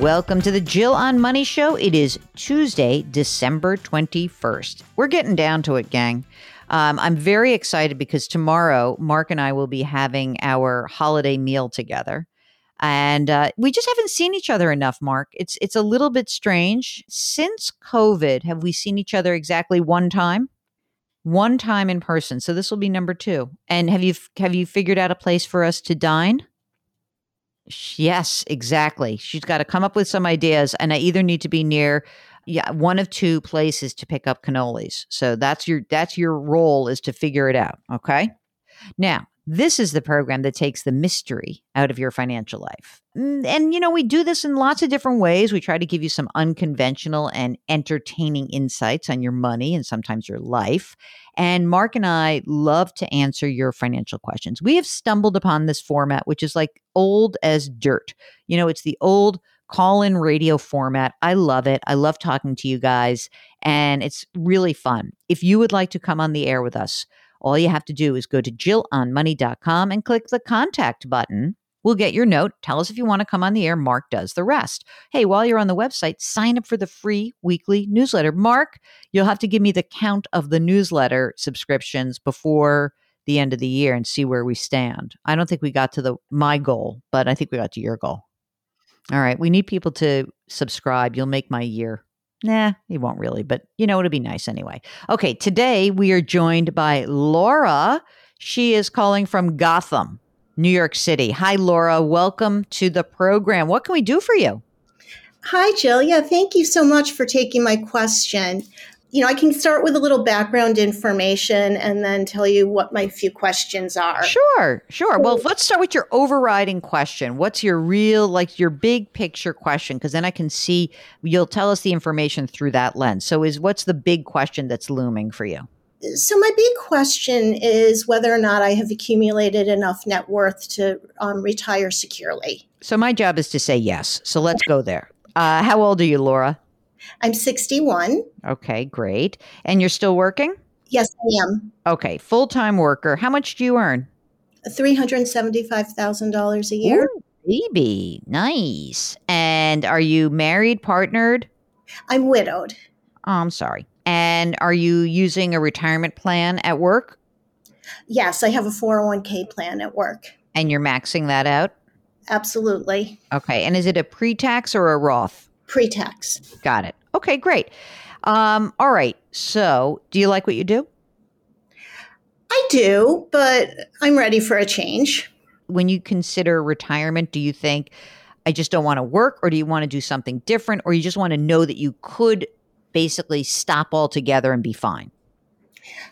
Welcome to the Jill on Money Show. It is Tuesday, December 21st. We're getting down to it, gang. Um, I'm very excited because tomorrow, Mark and I will be having our holiday meal together. And uh, we just haven't seen each other enough, Mark. It's it's a little bit strange. Since COVID, have we seen each other exactly one time? One time in person. So this will be number two. And have you have you figured out a place for us to dine? Yes, exactly. She's got to come up with some ideas, and I either need to be near yeah one of two places to pick up cannolis. So that's your that's your role is to figure it out. Okay. Now this is the program that takes the mystery out of your financial life. And, you know, we do this in lots of different ways. We try to give you some unconventional and entertaining insights on your money and sometimes your life. And Mark and I love to answer your financial questions. We have stumbled upon this format, which is like old as dirt. You know, it's the old call in radio format. I love it. I love talking to you guys, and it's really fun. If you would like to come on the air with us, all you have to do is go to jillonmoney.com and click the contact button. We'll get your note. Tell us if you want to come on the air. Mark does the rest. Hey, while you're on the website, sign up for the free weekly newsletter. Mark, you'll have to give me the count of the newsletter subscriptions before the end of the year and see where we stand. I don't think we got to the my goal, but I think we got to your goal. All right, we need people to subscribe. You'll make my year. Nah, he won't really, but you know, it'll be nice anyway. Okay, today we are joined by Laura. She is calling from Gotham, New York City. Hi, Laura. Welcome to the program. What can we do for you? Hi, Jill. Yeah, thank you so much for taking my question you know, I can start with a little background information and then tell you what my few questions are. Sure, sure. Well, let's start with your overriding question. What's your real, like your big picture question? Because then I can see you'll tell us the information through that lens. So, is what's the big question that's looming for you? So, my big question is whether or not I have accumulated enough net worth to um, retire securely. So, my job is to say yes. So, let's go there. Uh, how old are you, Laura? I'm 61. Okay, great. And you're still working? Yes, I am. Okay, full time worker. How much do you earn? $375,000 a year. Ooh, baby, nice. And are you married, partnered? I'm widowed. Oh, I'm sorry. And are you using a retirement plan at work? Yes, I have a 401k plan at work. And you're maxing that out? Absolutely. Okay. And is it a pre tax or a Roth? Pre-tax. Got it. Okay, great. Um, all right. So, do you like what you do? I do, but I'm ready for a change. When you consider retirement, do you think I just don't want to work, or do you want to do something different, or you just want to know that you could basically stop altogether and be fine?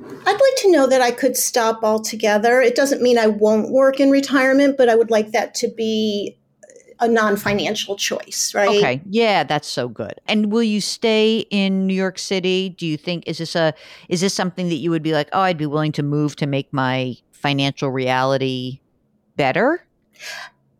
I'd like to know that I could stop altogether. It doesn't mean I won't work in retirement, but I would like that to be a non-financial choice, right? Okay. Yeah, that's so good. And will you stay in New York City? Do you think is this a is this something that you would be like, "Oh, I'd be willing to move to make my financial reality better?"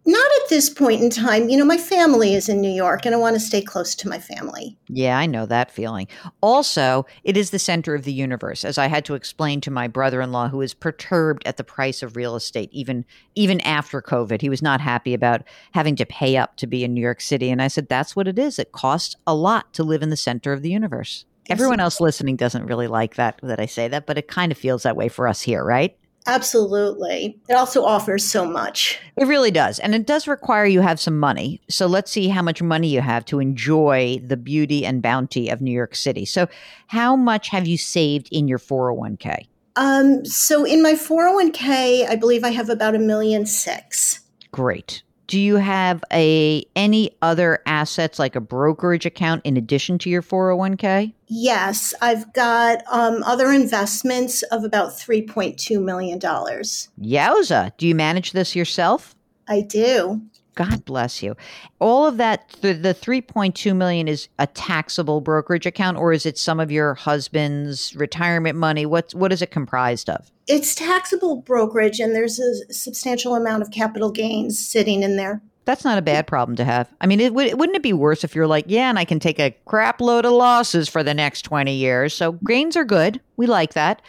Not at this point in time. You know, my family is in New York and I want to stay close to my family. Yeah, I know that feeling. Also, it is the center of the universe, as I had to explain to my brother-in-law who is perturbed at the price of real estate even even after COVID. He was not happy about having to pay up to be in New York City and I said that's what it is. It costs a lot to live in the center of the universe. Everyone else listening doesn't really like that that I say that, but it kind of feels that way for us here, right? Absolutely. It also offers so much. It really does. And it does require you have some money. So let's see how much money you have to enjoy the beauty and bounty of New York City. So, how much have you saved in your 401k? Um, so in my 401k, I believe I have about a million six. Great do you have a any other assets like a brokerage account in addition to your 401k yes i've got um, other investments of about 3.2 million dollars. Yowza. Do you manage this yourself? I do God bless you. All of that, the, the 3.2 million is a taxable brokerage account, or is it some of your husband's retirement money? What, what is it comprised of? It's taxable brokerage, and there's a substantial amount of capital gains sitting in there. That's not a bad problem to have. I mean, it, wouldn't it be worse if you're like, yeah, and I can take a crap load of losses for the next 20 years? So gains are good. We like that.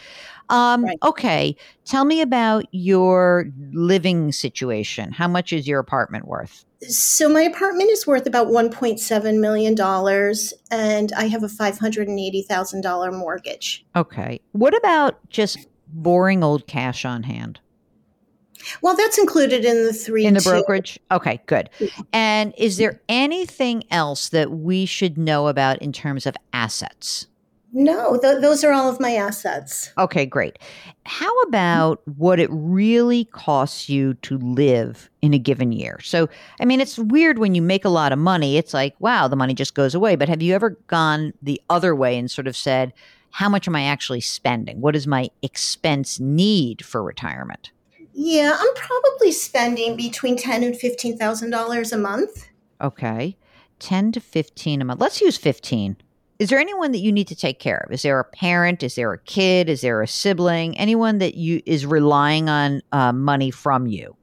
Um, right. Okay. Tell me about your living situation. How much is your apartment worth? So, my apartment is worth about $1.7 million, and I have a $580,000 mortgage. Okay. What about just boring old cash on hand? Well, that's included in the three. In the brokerage? Okay, good. And is there anything else that we should know about in terms of assets? No, th- those are all of my assets. Okay, great. How about what it really costs you to live in a given year? So, I mean, it's weird when you make a lot of money, it's like, wow, the money just goes away. But have you ever gone the other way and sort of said, how much am I actually spending? What is my expense need for retirement? Yeah, I'm probably spending between ten and fifteen thousand dollars a month. Okay, ten to fifteen a month. Let's use fifteen. Is there anyone that you need to take care of? Is there a parent? Is there a kid? Is there a sibling? Anyone that you is relying on uh, money from you?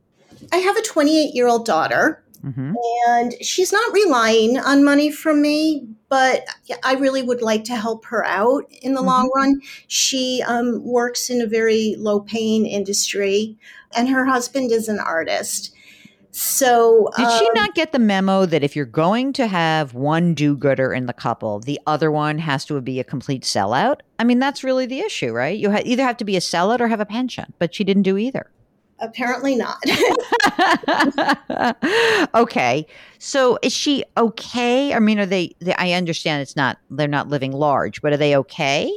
I have a 28 year old daughter, mm-hmm. and she's not relying on money from me, but I really would like to help her out in the mm-hmm. long run. She um, works in a very low paying industry, and her husband is an artist. So, did um, she not get the memo that if you're going to have one do gooder in the couple, the other one has to be a complete sellout? I mean, that's really the issue, right? You ha- either have to be a sellout or have a pension, but she didn't do either. Apparently not. okay. So is she okay? I mean, are they, they, I understand it's not, they're not living large, but are they okay?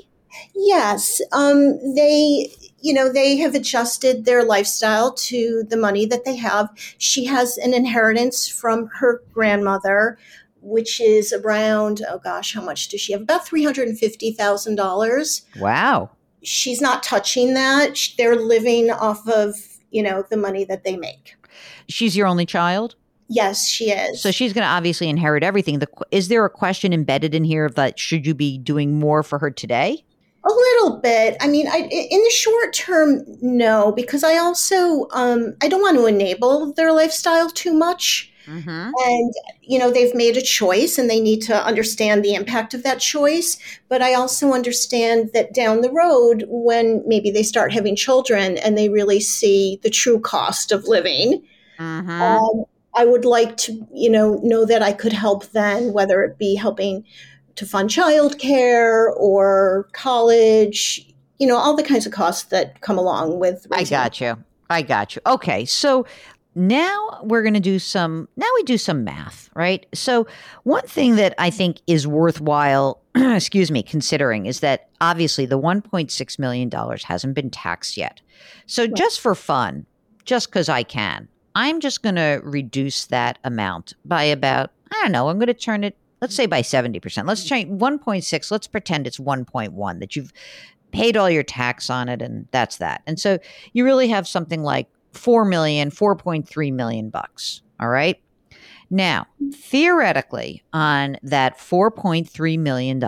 Yes. Um, they, you know, they have adjusted their lifestyle to the money that they have. She has an inheritance from her grandmother, which is around, oh gosh, how much does she have? About $350,000. Wow. She's not touching that. They're living off of, you know, the money that they make. She's your only child? Yes, she is. So she's going to obviously inherit everything. The, is there a question embedded in here of that should you be doing more for her today? A little bit. I mean, I, in the short term, no, because I also um, I don't want to enable their lifestyle too much. Mm-hmm. And you know they've made a choice, and they need to understand the impact of that choice. But I also understand that down the road, when maybe they start having children and they really see the true cost of living, mm-hmm. um, I would like to, you know, know that I could help then, whether it be helping to fund childcare or college, you know, all the kinds of costs that come along with. Raising. I got you. I got you. Okay. So now we're going to do some, now we do some math, right? So, one thing that I think is worthwhile, excuse me, considering is that obviously the $1.6 million hasn't been taxed yet. So, right. just for fun, just because I can, I'm just going to reduce that amount by about, I don't know, I'm going to turn it let's say by 70%. Let's change 1.6. Let's pretend it's 1.1 that you've paid all your tax on it and that's that. And so you really have something like 4 million, 4.3 million bucks. All right. Now, theoretically, on that $4.3 million,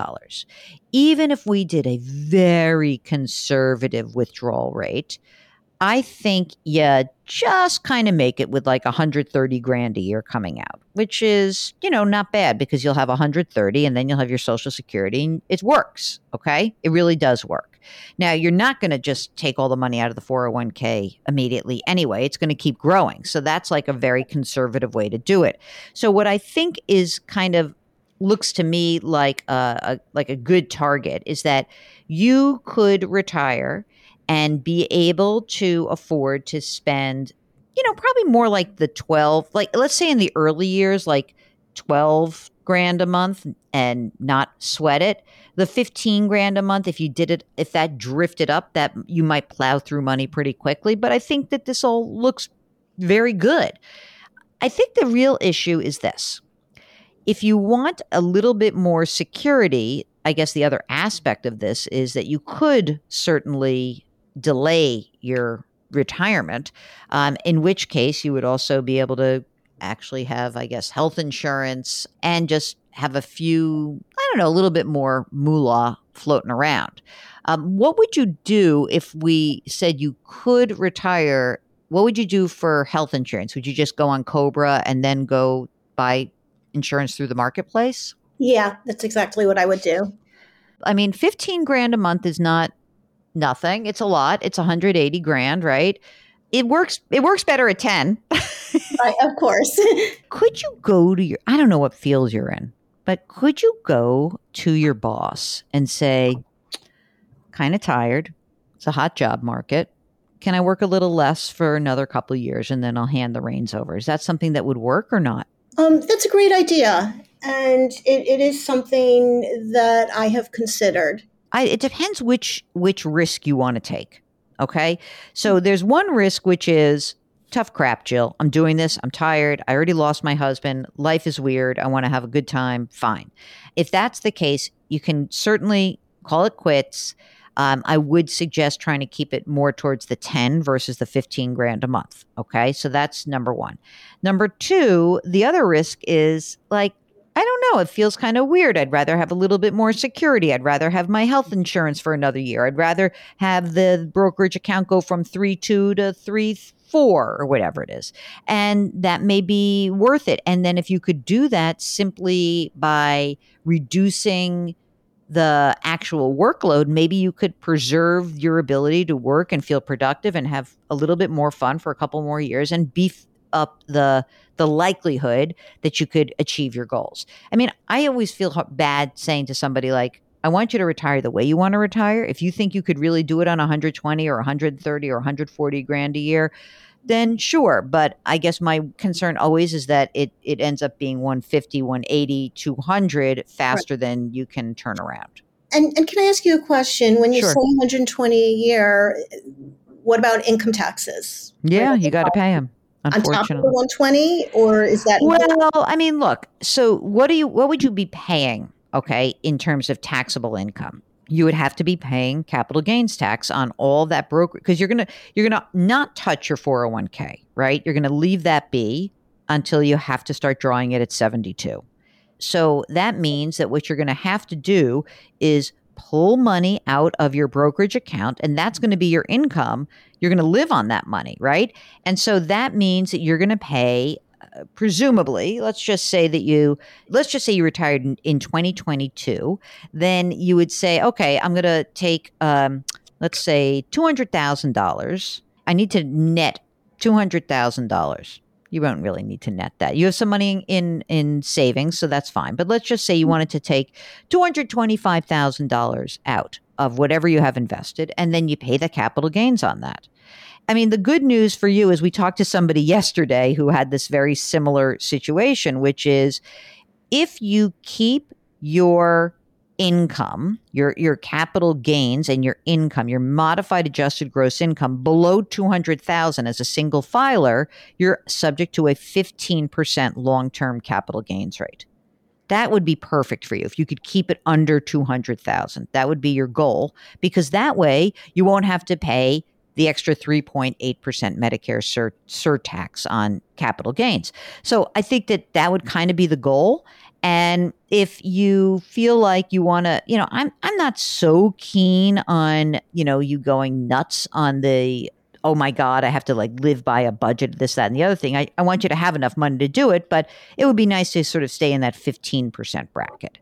even if we did a very conservative withdrawal rate, I think you just kind of make it with like 130 grand a year coming out, which is, you know, not bad because you'll have 130 and then you'll have your social security and it works. Okay. It really does work. Now, you're not going to just take all the money out of the 401k immediately anyway. It's going to keep growing. So that's like a very conservative way to do it. So what I think is kind of looks to me like a, a like a good target is that you could retire and be able to afford to spend, you know, probably more like the 12, like let's say in the early years, like 12 grand a month and not sweat it. The 15 grand a month, if you did it, if that drifted up, that you might plow through money pretty quickly. But I think that this all looks very good. I think the real issue is this. If you want a little bit more security, I guess the other aspect of this is that you could certainly delay your retirement, um, in which case you would also be able to actually have, I guess, health insurance and just have a few, I don't know, a little bit more moolah floating around. Um, what would you do if we said you could retire? What would you do for health insurance? Would you just go on Cobra and then go buy insurance through the marketplace? Yeah, that's exactly what I would do. I mean, 15 grand a month is not nothing. It's a lot. It's 180 grand, right? It works it works better at 10. right, of course. could you go to your I don't know what fields you're in, but could you go to your boss and say, kind of tired. It's a hot job market. Can I work a little less for another couple of years and then I'll hand the reins over? Is that something that would work or not? Um, that's a great idea. And it, it is something that I have considered. I, it depends which which risk you want to take. Okay, so there's one risk which is tough crap, Jill. I'm doing this. I'm tired. I already lost my husband. Life is weird. I want to have a good time. Fine. If that's the case, you can certainly call it quits. Um, I would suggest trying to keep it more towards the 10 versus the 15 grand a month. Okay. So that's number one. Number two, the other risk is like, I don't know. It feels kind of weird. I'd rather have a little bit more security. I'd rather have my health mm-hmm. insurance for another year. I'd rather have the brokerage account go from three two to three four or whatever it is. And that may be worth it. And then if you could do that simply by reducing the actual workload, maybe you could preserve your ability to work and feel productive and have a little bit more fun for a couple more years and beef up the the likelihood that you could achieve your goals. I mean, I always feel bad saying to somebody like, I want you to retire the way you want to retire. If you think you could really do it on 120 or 130 or 140 grand a year, then sure. But I guess my concern always is that it, it ends up being 150, 180, 200 faster right. than you can turn around. And, and can I ask you a question? When you sure. say 120 a year, what about income taxes? Yeah, you got to pay them. On top of the 120 or is that Well, I mean, look. So what do you what would you be paying, okay, in terms of taxable income? you would have to be paying capital gains tax on all that broker because you're gonna you're gonna not touch your 401k, right? You're gonna leave that be until you have to start drawing it at 72. So that means that what you're gonna have to do is pull money out of your brokerage account and that's going to be your income you're going to live on that money right and so that means that you're going to pay presumably, let's just say that you, let's just say you retired in, in 2022, then you would say, okay, I'm going to take, um, let's say $200,000. I need to net $200,000. You won't really need to net that. You have some money in in savings, so that's fine. But let's just say you mm-hmm. wanted to take $225,000 out of whatever you have invested and then you pay the capital gains on that. I mean, the good news for you is we talked to somebody yesterday who had this very similar situation, which is if you keep your income, your your capital gains and your income, your modified adjusted gross income below 200,000 as a single filer, you're subject to a 15% long-term capital gains rate. That would be perfect for you if you could keep it under 200,000. That would be your goal because that way you won't have to pay the extra 3.8% Medicare sur- surtax on capital gains. So I think that that would kind of be the goal. And if you feel like you want to, you know, I'm I'm not so keen on, you know, you going nuts on the oh my God, I have to like live by a budget, this, that, and the other thing. I, I want you to have enough money to do it, but it would be nice to sort of stay in that 15% bracket.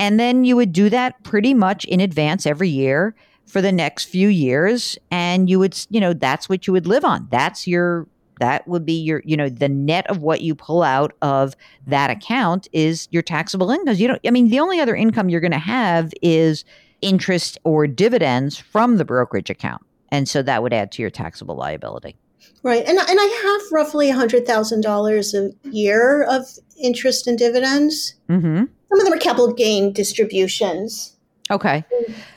And then you would do that pretty much in advance every year for the next few years and you would you know that's what you would live on that's your that would be your you know the net of what you pull out of that account is your taxable income. You don't i mean the only other income you're going to have is interest or dividends from the brokerage account. And so that would add to your taxable liability. Right. And, and i have roughly $100000 a year of interest and dividends. Mm-hmm. some of them are capital gain distributions Okay.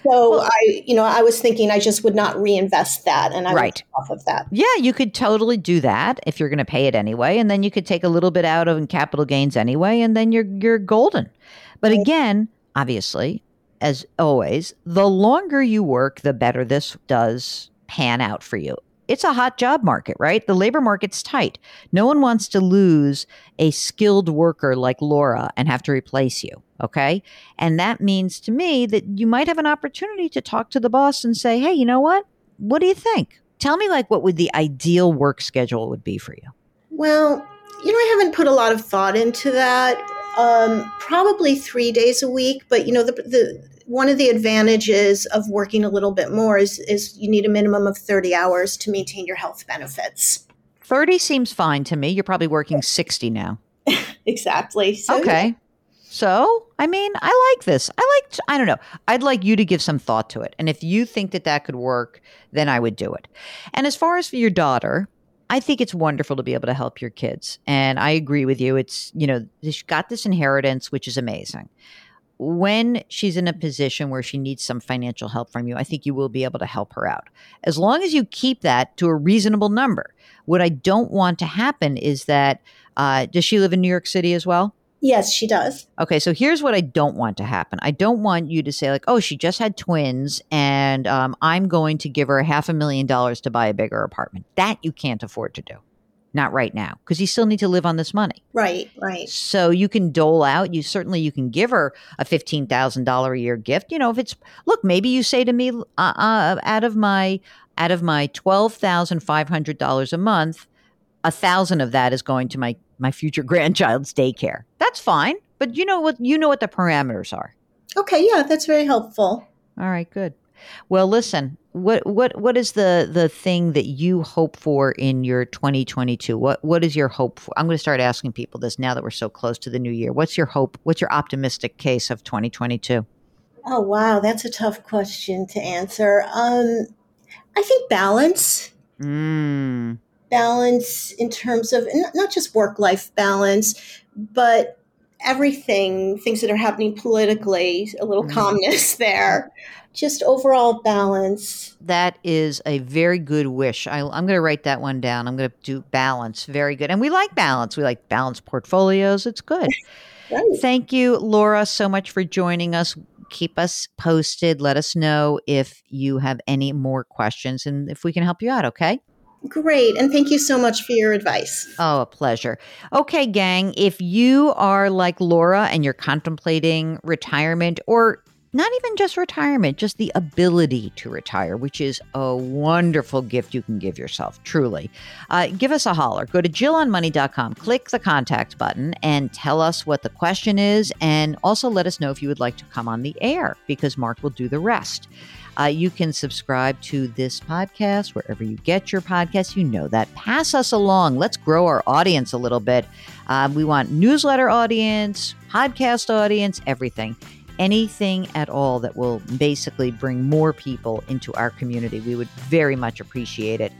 So well, I, you know, I was thinking I just would not reinvest that and I right. off of that. Yeah, you could totally do that if you're going to pay it anyway, and then you could take a little bit out of capital gains anyway, and then you're you're golden. But again, obviously, as always, the longer you work, the better this does pan out for you. It's a hot job market, right? The labor market's tight. No one wants to lose a skilled worker like Laura and have to replace you. Okay. And that means to me that you might have an opportunity to talk to the boss and say, hey, you know what? What do you think? Tell me, like, what would the ideal work schedule would be for you? Well, you know, I haven't put a lot of thought into that. Um, probably three days a week, but you know, the, the one of the advantages of working a little bit more is, is you need a minimum of 30 hours to maintain your health benefits. 30 seems fine to me. You're probably working 60 now. exactly. So, okay. So, I mean, I like this. I like, I don't know. I'd like you to give some thought to it. And if you think that that could work, then I would do it. And as far as for your daughter, I think it's wonderful to be able to help your kids. And I agree with you. It's, you know, she's got this inheritance, which is amazing when she's in a position where she needs some financial help from you, I think you will be able to help her out. As long as you keep that to a reasonable number. What I don't want to happen is that, uh, does she live in New York City as well? Yes, she does. Okay, so here's what I don't want to happen. I don't want you to say, like, oh, she just had twins and um, I'm going to give her half a million dollars to buy a bigger apartment. That you can't afford to do not right now because you still need to live on this money. Right right. So you can dole out you certainly you can give her a $15000 a year gift you know if it's look maybe you say to me uh, uh, out of my out of my $12500 a month a thousand of that is going to my my future grandchild's daycare. That's fine but you know what you know what the parameters are. Okay yeah that's very helpful. All right good well, listen, what what what is the the thing that you hope for in your 2022? What what is your hope for? I'm going to start asking people this now that we're so close to the new year. What's your hope? What's your optimistic case of 2022? Oh wow, that's a tough question to answer. Um, I think balance. Mm. Balance in terms of not just work life balance, but everything, things that are happening politically, a little mm. calmness there just overall balance. That is a very good wish. I, am going to write that one down. I'm going to do balance. Very good. And we like balance. We like balanced portfolios. It's good. right. Thank you, Laura, so much for joining us. Keep us posted. Let us know if you have any more questions and if we can help you out, okay? Great. And thank you so much for your advice. Oh, a pleasure. Okay, gang, if you are like Laura and you're contemplating retirement or not even just retirement, just the ability to retire, which is a wonderful gift you can give yourself, truly. Uh, give us a holler. Go to JillOnMoney.com, click the contact button, and tell us what the question is. And also let us know if you would like to come on the air because Mark will do the rest. Uh, you can subscribe to this podcast wherever you get your podcasts. You know that. Pass us along. Let's grow our audience a little bit. Uh, we want newsletter audience, podcast audience, everything anything at all that will basically bring more people into our community. We would very much appreciate it.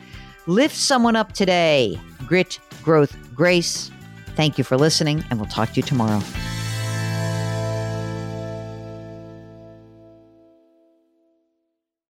Lift someone up today. Grit, growth, grace. Thank you for listening, and we'll talk to you tomorrow.